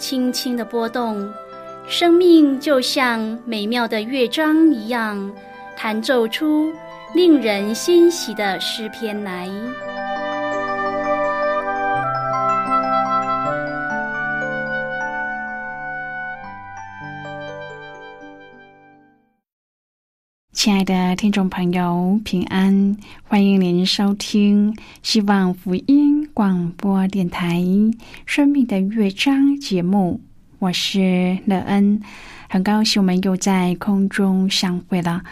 轻轻的波动，生命就像美妙的乐章一样，弹奏出令人欣喜的诗篇来。亲爱的听众朋友，平安！欢迎您收听希望福音广播电台《生命的乐章》节目，我是乐恩，很高兴我们又在空中相会了。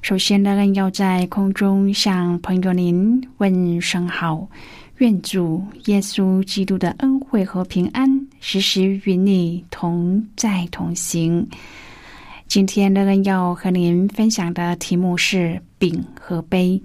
首先，乐恩要在空中向朋友您问声好，愿主耶稣基督的恩惠和平安时时与你同在同行。今天乐恩要和您分享的题目是饼和杯。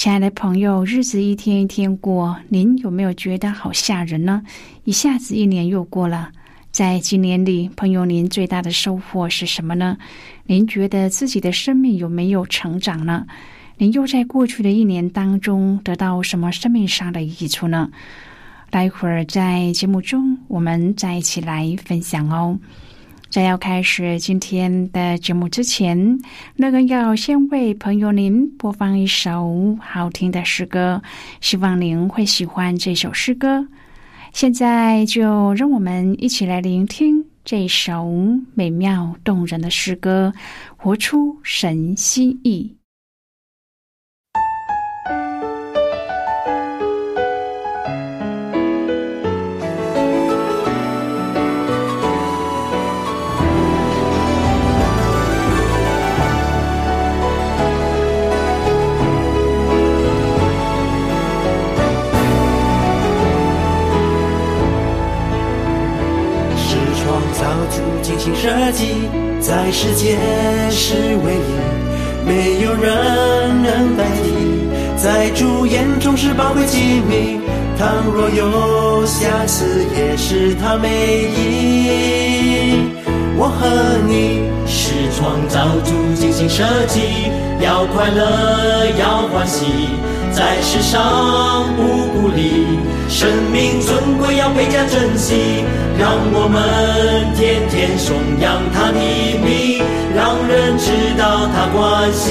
亲爱的朋友，日子一天一天过，您有没有觉得好吓人呢？一下子一年又过了，在今年里，朋友，您最大的收获是什么呢？您觉得自己的生命有没有成长呢？您又在过去的一年当中得到什么生命上的益处呢？待会儿在节目中，我们再一起来分享哦。在要开始今天的节目之前，乐人要先为朋友您播放一首好听的诗歌，希望您会喜欢这首诗歌。现在就让我们一起来聆听这首美妙动人的诗歌，活出神心意。设计，在世界是唯一，没有人能代替。在主演中是宝贵机密，倘若有瑕疵，也是他美意。我和你是创造主精心设计，要快乐，要欢喜，在世上不孤立，生命尊贵要倍加珍惜。让我们天天颂扬他的名，让人知道他关心。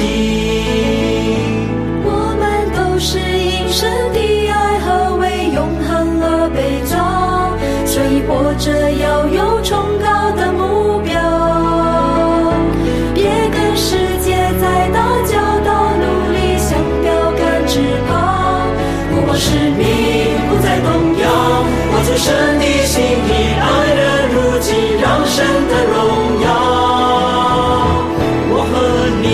我们都是因神的爱和为永恒而被造，所以活着要有崇高的目出神的心意。神的荣耀，我和你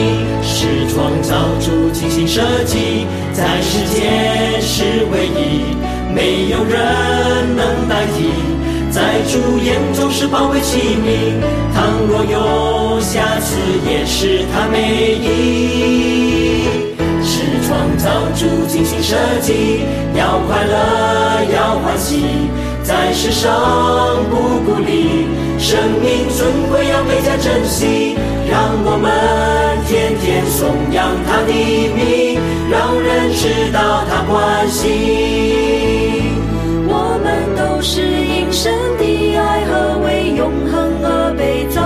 是创造主精心设计，在世间是唯一，没有人能代替，在主眼中是宝贵器皿，倘若有瑕疵，也是他美意。创造主精心设计，要快乐，要欢喜。在世上不孤立，生命尊贵要倍加珍惜。让我们天天颂扬他的名，让人知道他关心。我们都是因神的爱和为永恒而被造，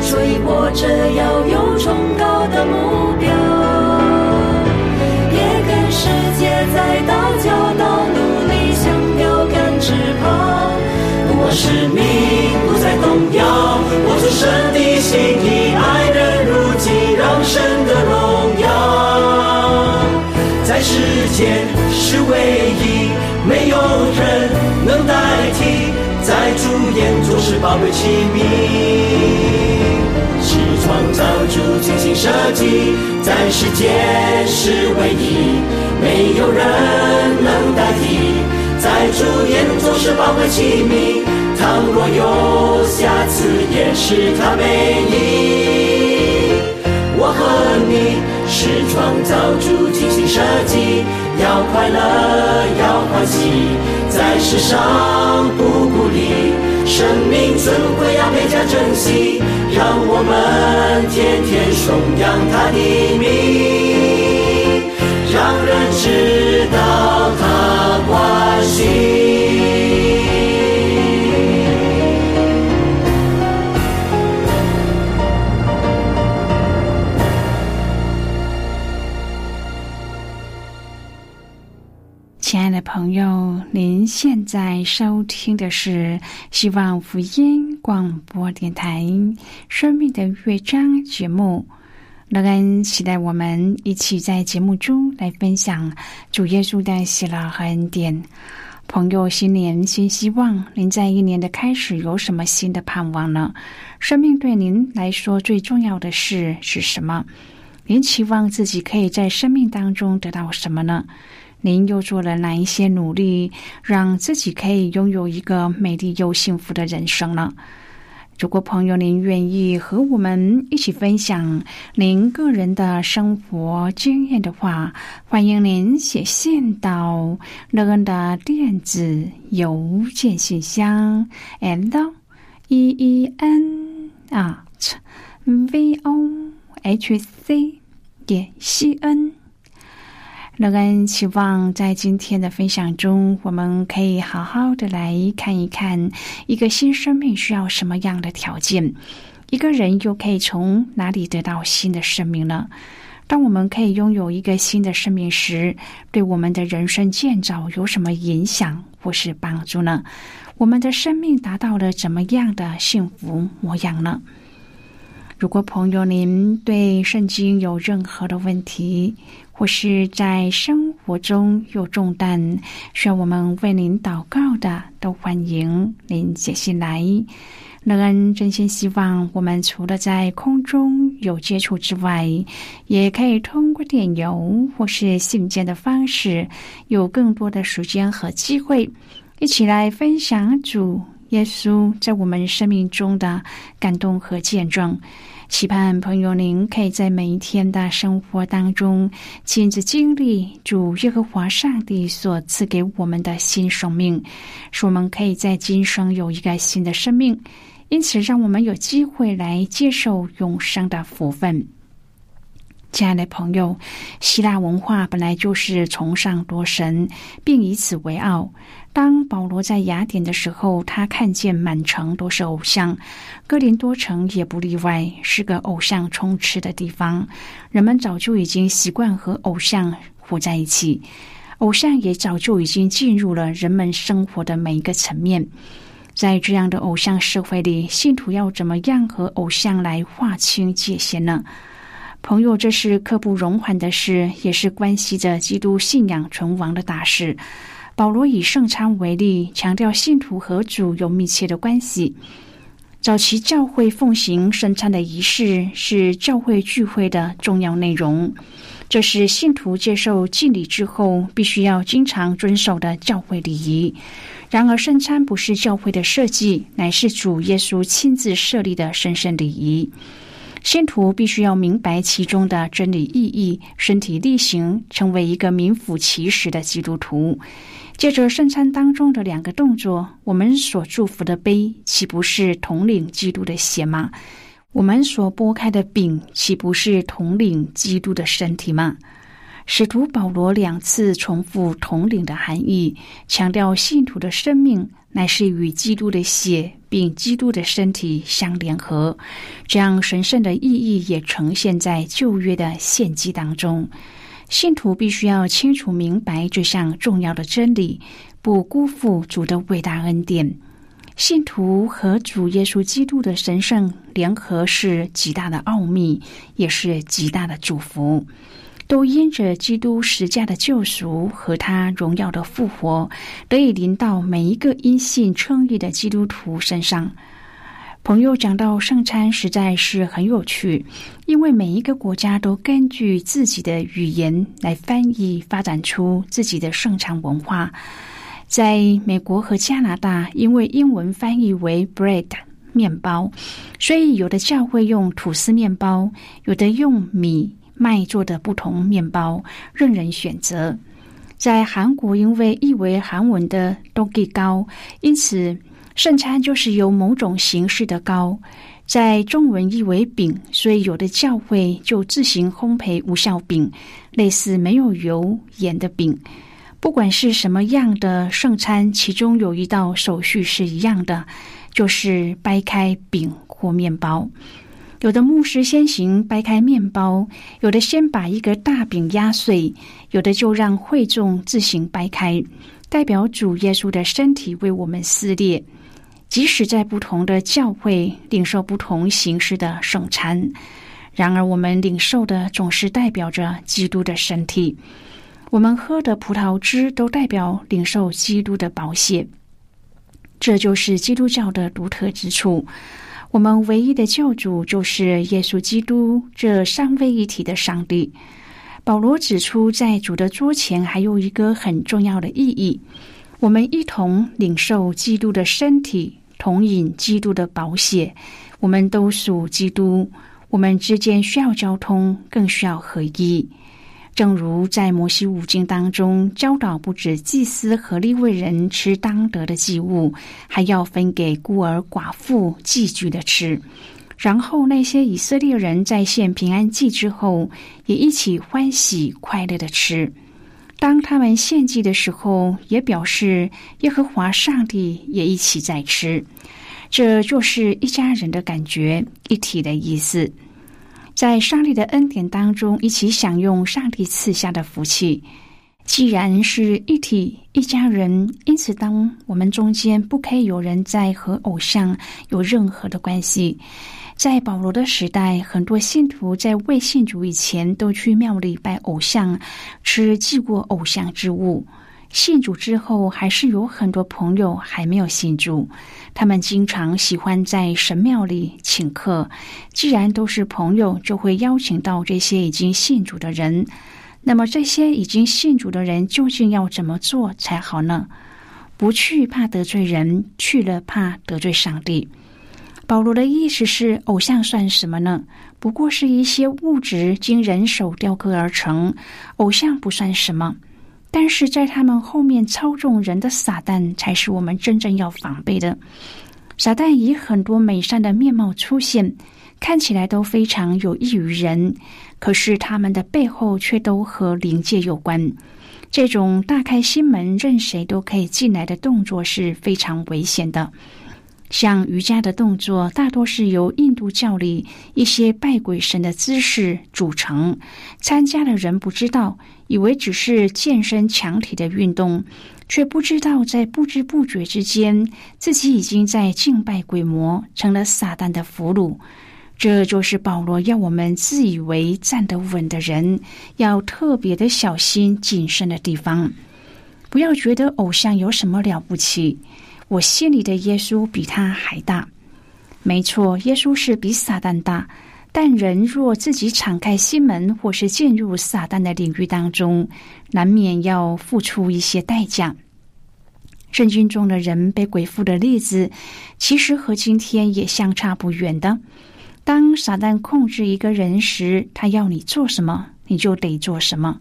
所以活着要有崇高的目标。世界在打交道。使命不再动摇，我出神的心意，爱人如己，让神的荣耀在世间是唯一，没有人能代替，在主眼中是宝贵器皿，设计，在世间是唯一，没有人能代替，在主眼中是宝贵器皿。倘若有瑕疵，也是他美意。我和你是创造主精心设计，要快乐，要欢喜，在世上不孤立。生命尊贵要倍加珍惜，让我们天天颂扬他的名，让人知道他光现在收听的是希望福音广播电台《生命的乐章》节目。乐恩期待我们一起在节目中来分享主耶稣的喜乐和恩典。朋友，新年新希望，您在一年的开始有什么新的盼望呢？生命对您来说最重要的事是什么？您期望自己可以在生命当中得到什么呢？您又做了哪一些努力，让自己可以拥有一个美丽又幸福的人生呢？如果朋友您愿意和我们一起分享您个人的生活经验的话，欢迎您写信到乐恩的电子邮件信箱：l e e n at v o h c 点 c n。乐恩期望在今天的分享中，我们可以好好的来看一看一个新生命需要什么样的条件，一个人又可以从哪里得到新的生命呢？当我们可以拥有一个新的生命时，对我们的人生建造有什么影响或是帮助呢？我们的生命达到了怎么样的幸福模样呢？如果朋友您对圣经有任何的问题，或是在生活中有重担需要我们为您祷告的，都欢迎您写信来。乐恩真心希望我们除了在空中有接触之外，也可以通过电邮或是信件的方式，有更多的时间和机会，一起来分享主耶稣在我们生命中的感动和见证。期盼朋友，您可以在每一天的生活当中亲自经历主耶和华上帝所赐给我们的新生命，使我们可以在今生有一个新的生命。因此，让我们有机会来接受永生的福分。亲爱的朋友，希腊文化本来就是崇尚多神，并以此为傲。当保罗在雅典的时候，他看见满城都是偶像，哥林多城也不例外，是个偶像充斥的地方。人们早就已经习惯和偶像活在一起，偶像也早就已经进入了人们生活的每一个层面。在这样的偶像社会里，信徒要怎么样和偶像来划清界限呢？朋友，这是刻不容缓的事，也是关系着基督信仰存亡的大事。保罗以圣餐为例，强调信徒和主有密切的关系。早期教会奉行圣餐的仪式是教会聚会的重要内容，这是信徒接受敬礼之后必须要经常遵守的教会礼仪。然而，圣餐不是教会的设计，乃是主耶稣亲自设立的神圣礼仪。信徒必须要明白其中的真理意义，身体力行，成为一个名副其实的基督徒。借着圣餐当中的两个动作，我们所祝福的杯，岂不是统领基督的血吗？我们所拨开的饼，岂不是统领基督的身体吗？使徒保罗两次重复统领的含义，强调信徒的生命乃是与基督的血并基督的身体相联合，这样神圣的意义也呈现在旧约的献祭当中。信徒必须要清楚明白这项重要的真理，不辜负主的伟大恩典。信徒和主耶稣基督的神圣联合是极大的奥秘，也是极大的祝福。都因着基督十架的救赎和他荣耀的复活，得以临到每一个因信称义的基督徒身上。朋友讲到圣餐实在是很有趣，因为每一个国家都根据自己的语言来翻译，发展出自己的圣餐文化。在美国和加拿大，因为英文翻译为 bread 面包，所以有的教会用吐司面包，有的用米麦做的不同面包，任人选择。在韩国，因为译为韩文的“都给糕”，因此圣餐就是由某种形式的糕。在中文译为饼，所以有的教会就自行烘焙无效饼，类似没有油盐的饼。不管是什么样的圣餐，其中有一道手续是一样的，就是掰开饼或面包。有的牧师先行掰开面包，有的先把一个大饼压碎，有的就让会众自行掰开，代表主耶稣的身体为我们撕裂。即使在不同的教会领受不同形式的圣餐，然而我们领受的总是代表着基督的身体。我们喝的葡萄汁都代表领受基督的宝血，这就是基督教的独特之处。我们唯一的救主就是耶稣基督，这三位一体的上帝。保罗指出，在主的桌前还有一个很重要的意义：我们一同领受基督的身体，同饮基督的宝血。我们都属基督，我们之间需要交通，更需要合一。正如在摩西五经当中教导，不止祭司和利未人吃当得的祭物，还要分给孤儿寡妇寄居的吃。然后那些以色列人在献平安祭之后，也一起欢喜快乐的吃。当他们献祭的时候，也表示耶和华上帝也一起在吃。这就是一家人的感觉，一体的意思。在上帝的恩典当中，一起享用上帝赐下的福气。既然是一体一家人，因此当我们中间不可以有人在和偶像有任何的关系。在保罗的时代，很多信徒在未信主以前都去庙里拜偶像，吃祭过偶像之物。信主之后，还是有很多朋友还没有信主。他们经常喜欢在神庙里请客。既然都是朋友，就会邀请到这些已经信主的人。那么，这些已经信主的人究竟要怎么做才好呢？不去怕得罪人，去了怕得罪上帝。保罗的意思是：偶像算什么呢？不过是一些物质经人手雕刻而成，偶像不算什么。但是在他们后面操纵人的撒旦，才是我们真正要防备的。撒旦以很多美善的面貌出现，看起来都非常有益于人，可是他们的背后却都和灵界有关。这种大开心门，任谁都可以进来的动作是非常危险的。像瑜伽的动作，大多是由印度教里一些拜鬼神的姿势组成，参加的人不知道。以为只是健身强体的运动，却不知道在不知不觉之间，自己已经在敬拜鬼魔，成了撒旦的俘虏。这就是保罗要我们自以为站得稳的人，要特别的小心谨慎的地方。不要觉得偶像有什么了不起，我心里的耶稣比他还大。没错，耶稣是比撒旦大。但人若自己敞开心门，或是进入撒旦的领域当中，难免要付出一些代价。圣经中的人被鬼附的例子，其实和今天也相差不远的。当撒旦控制一个人时，他要你做什么，你就得做什么，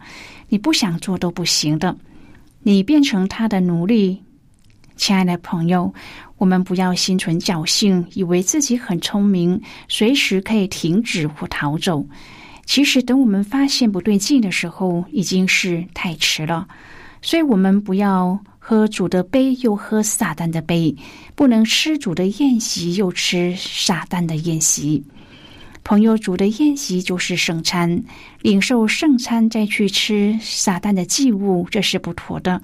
你不想做都不行的。你变成他的奴隶，亲爱的朋友。我们不要心存侥幸，以为自己很聪明，随时可以停止或逃走。其实，等我们发现不对劲的时候，已经是太迟了。所以，我们不要喝主的杯，又喝撒旦的杯；不能吃主的宴席，又吃撒旦的宴席。朋友，主的宴席就是圣餐，领受圣餐再去吃撒旦的祭物，这是不妥的。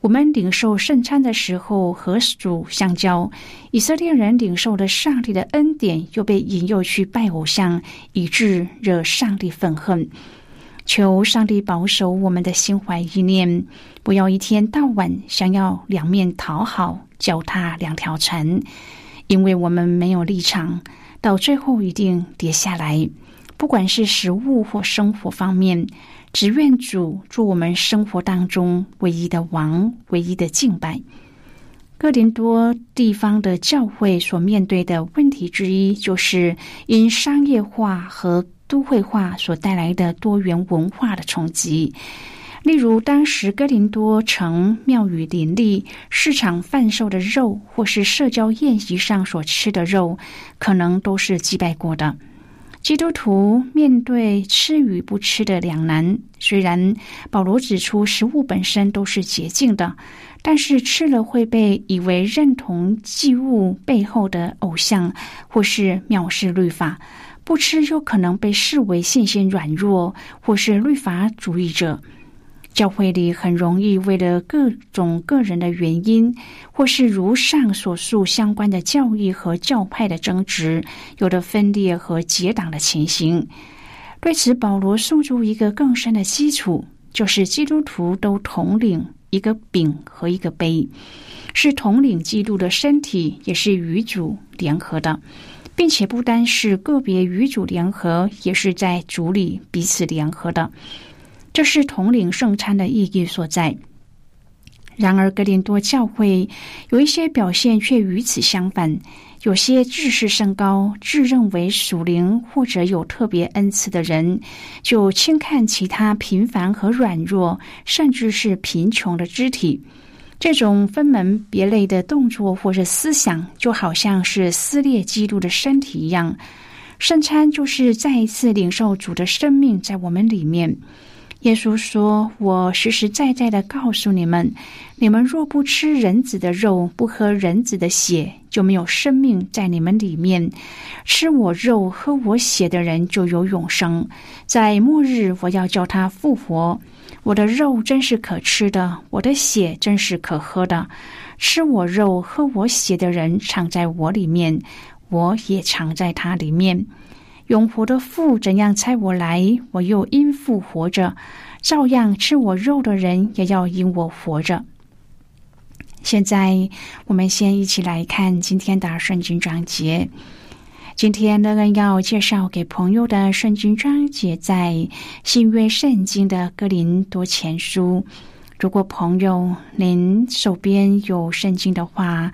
我们领受圣餐的时候和主相交，以色列人领受了上帝的恩典，又被引诱去拜偶像，以致惹上帝愤恨。求上帝保守我们的心怀意念，不要一天到晚想要两面讨好，脚踏两条船，因为我们没有立场，到最后一定跌下来。不管是食物或生活方面。只愿主做我们生活当中唯一的王，唯一的敬拜。哥林多地方的教会所面对的问题。之一，就是因商业化和都会化所带来的多元文化的冲击。例如，当时哥林多城庙宇林立，市场贩售的肉，或是社交宴席上所吃的肉，可能都是祭拜过的。基督徒面对吃与不吃的两难，虽然保罗指出食物本身都是洁净的，但是吃了会被以为认同祭物背后的偶像，或是藐视律法；不吃又可能被视为信心软弱，或是律法主义者。教会里很容易为了各种个人的原因，或是如上所述相关的教义和教派的争执，有的分裂和结党的情形。对此，保罗送出一个更深的基础，就是基督徒都统领一个饼和一个杯，是统领基督的身体，也是与主联合的，并且不单是个别与主联合，也是在主里彼此联合的。这是统领圣餐的意义所在。然而，格林多教会有一些表现却与此相反。有些自视甚高、自认为属灵或者有特别恩赐的人，就轻看其他平凡和软弱，甚至是贫穷的肢体。这种分门别类的动作或者思想，就好像是撕裂基督的身体一样。圣餐就是再一次领受主的生命在我们里面。耶稣说：“我实实在在的告诉你们，你们若不吃人子的肉，不喝人子的血，就没有生命在你们里面。吃我肉、喝我血的人就有永生。在末日，我要叫他复活。我的肉真是可吃的，我的血真是可喝的。吃我肉、喝我血的人藏在我里面，我也藏在他里面。”永活的父怎样猜我来，我又因父活着，照样吃我肉的人也要因我活着。现在，我们先一起来看今天的圣经章节。今天乐恩要介绍给朋友的圣经章节，在新约圣经的哥林多前书。如果朋友您手边有圣经的话，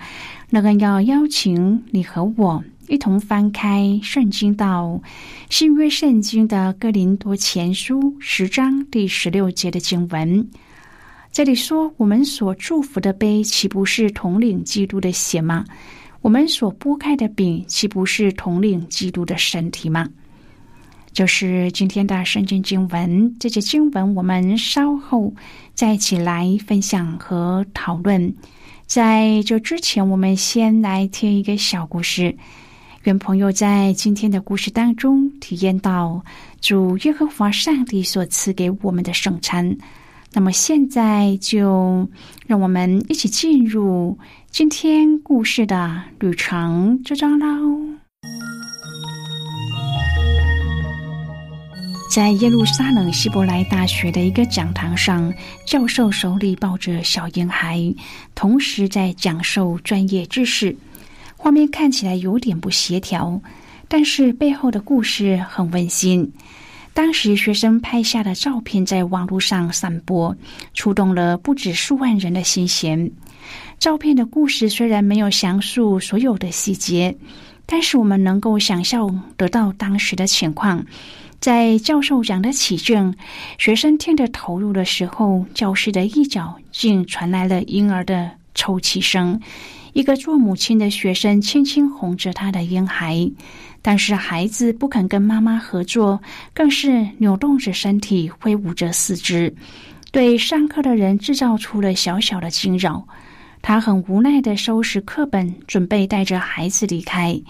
乐恩要邀请你和我。一同翻开圣经到新约圣经的哥林多前书十章第十六节的经文，这里说：“我们所祝福的杯，岂不是统领基督的血吗？我们所拨开的饼，岂不是统领基督的身体吗？”就是今天的圣经经文。这些经文，我们稍后再一起来分享和讨论。在这之前，我们先来听一个小故事。愿朋友在今天的故事当中体验到主耶和华上帝所赐给我们的圣餐。那么现在就让我们一起进入今天故事的旅程之中喽。在耶路撒冷希伯来大学的一个讲堂上，教授手里抱着小婴孩，同时在讲授专业知识。画面看起来有点不协调，但是背后的故事很温馨。当时学生拍下的照片在网络上散播，触动了不止数万人的心弦。照片的故事虽然没有详述所有的细节，但是我们能够想象得到当时的情况。在教授讲得起劲，学生听得投入的时候，教室的一角竟传来了婴儿的抽泣声。一个做母亲的学生轻轻哄着他的婴孩，但是孩子不肯跟妈妈合作，更是扭动着身体，挥舞着四肢，对上课的人制造出了小小的惊扰。他很无奈的收拾课本，准备带着孩子离开。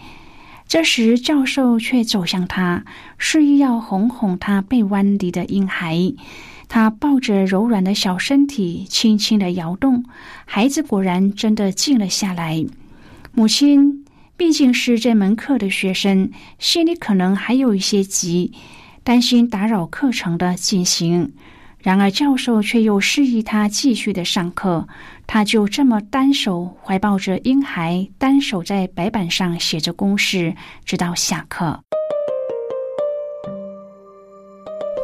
这时，教授却走向他，示意要哄哄他背弯离的婴孩。他抱着柔软的小身体，轻轻的摇动，孩子果然真的静了下来。母亲毕竟是这门课的学生，心里可能还有一些急，担心打扰课程的进行。然而教授却又示意他继续的上课，他就这么单手怀抱着婴孩，单手在白板上写着公式，直到下课。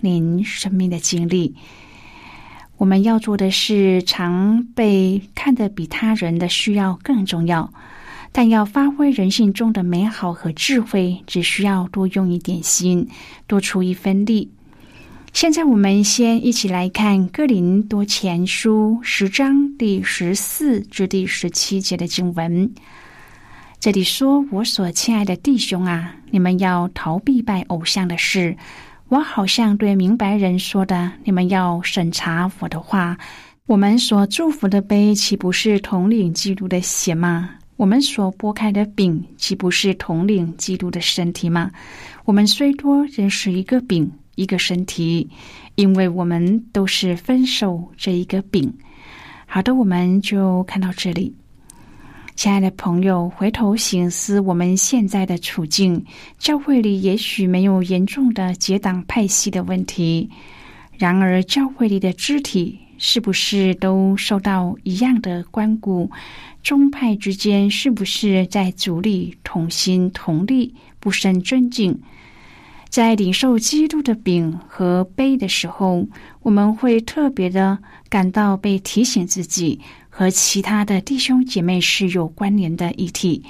您生命的经历。我们要做的是，常被看得比他人的需要更重要，但要发挥人性中的美好和智慧，只需要多用一点心，多出一分力。现在，我们先一起来看《哥林多前书》十章第十四至第十七节的经文。这里说：“我所亲爱的弟兄啊，你们要逃避拜偶像的事。我好像对明白人说的，你们要审查我的话。我们所祝福的杯，岂不是统领基督的血吗？我们所拨开的饼，岂不是统领基督的身体吗？我们虽多，仍是一个饼。”一个身体，因为我们都是分手这一个饼。好的，我们就看到这里。亲爱的朋友，回头醒思我们现在的处境，教会里也许没有严重的结党派系的问题，然而教会里的肢体是不是都受到一样的关顾？宗派之间是不是在主力同心同力，不生尊敬？在领受基督的饼和杯的时候，我们会特别的感到被提醒自己和其他的弟兄姐妹是有关联的一体。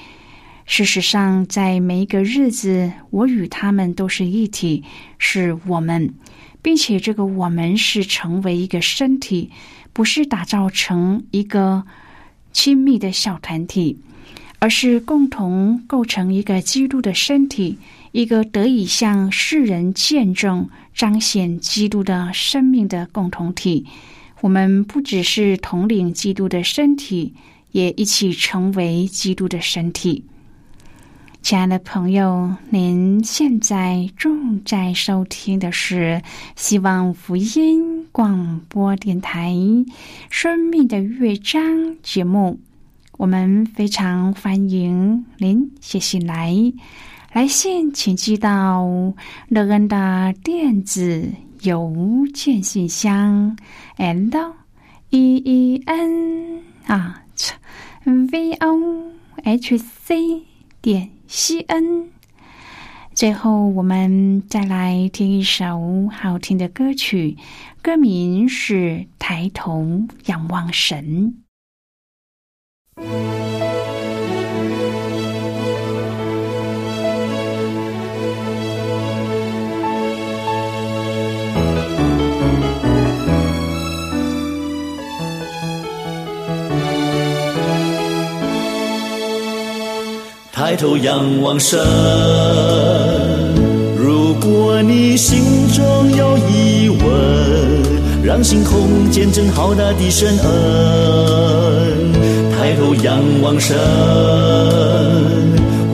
事实上，在每一个日子，我与他们都是一体，是我们，并且这个我们是成为一个身体，不是打造成一个亲密的小团体，而是共同构成一个基督的身体。一个得以向世人见证、彰显基督的生命的共同体，我们不只是统领基督的身体，也一起成为基督的身体。亲爱的朋友，您现在正在收听的是希望福音广播电台《生命的乐章》节目，我们非常欢迎您写信来。来信请寄到乐恩的电子邮件信箱，and e e n 啊，v o h c 点 c n。最后，我们再来听一首好听的歌曲，歌名是《抬头仰望神》。抬头仰望神，如果你心中有疑问，让星空见证浩大的神恩。抬头仰望神，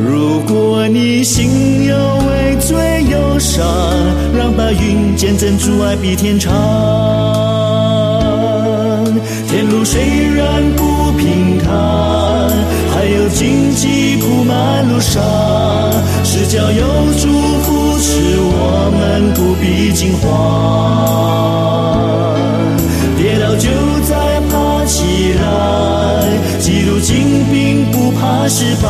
如果你心有畏罪忧伤，让白云见证主爱比天长。天路虽然不平坦，还有荆棘铺满路上，是叫有主扶持我们不必惊慌。跌倒就再爬起来，记录精兵不怕失败，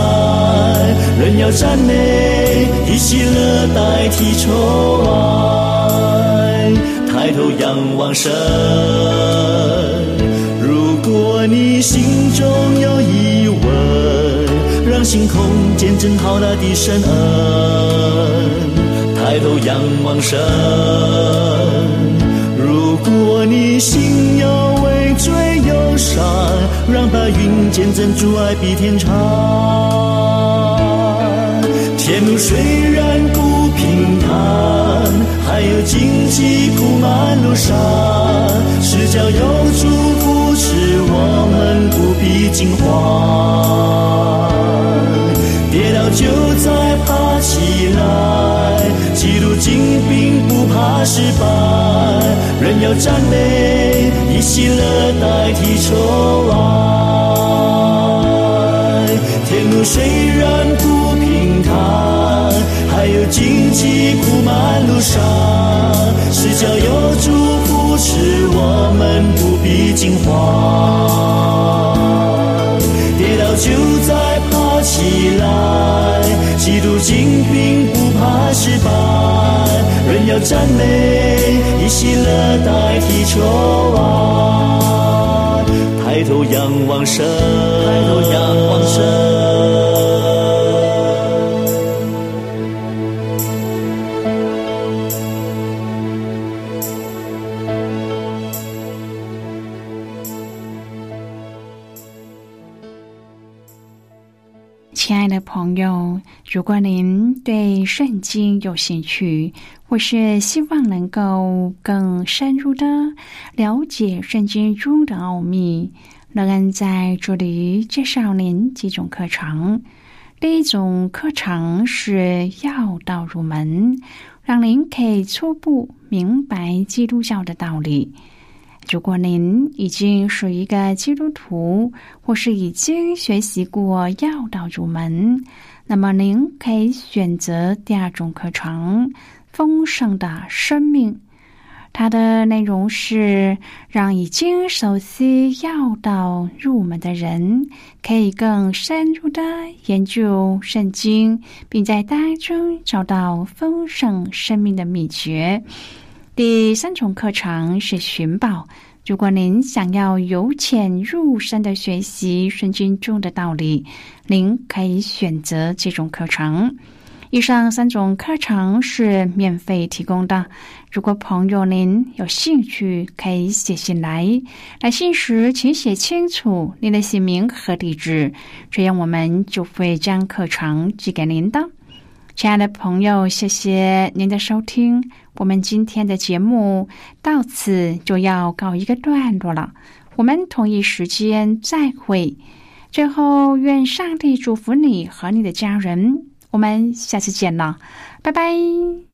人要赞美，以喜乐代替愁哀，抬头仰望神。你心中有疑问，让星空见证浩大的神恩。抬头仰望神，如果你心有畏罪忧伤，让白云见证主爱比天长。天路虽然不平坦，还有荆棘铺满路上，是叫有主。我们不必惊慌，跌倒就再爬起来，记录精兵不怕失败，人要赞美，以喜乐代替愁哀。天路虽然不平坦。还有荆棘铺满路上，是叫有祝福，使我们不必惊慌。跌倒就再爬起来，基督精兵不怕失败，人要赞美，以喜乐代替愁哀，抬头仰望神，抬头仰望神。对圣经有兴趣，或是希望能够更深入的了解圣经中的奥秘，乐恩在这里介绍您几种课程。第一种课程是要道入门，让您可以初步明白基督教的道理。如果您已经是一个基督徒，或是已经学习过要道入门，那么您可以选择第二种课程《丰盛的生命》。它的内容是让已经熟悉要道入门的人，可以更深入的研究圣经，并在当中找到丰盛生命的秘诀。第三种课程是寻宝。如果您想要由浅入深的学习圣经中的道理，您可以选择这种课程。以上三种课程是免费提供的。如果朋友您有兴趣，可以写信来。来信时请写清楚您的姓名和地址，这样我们就会将课程寄给您的。亲爱的朋友，谢谢您的收听。我们今天的节目到此就要告一个段落了。我们同一时间再会。最后，愿上帝祝福你和你的家人。我们下次见了，拜拜。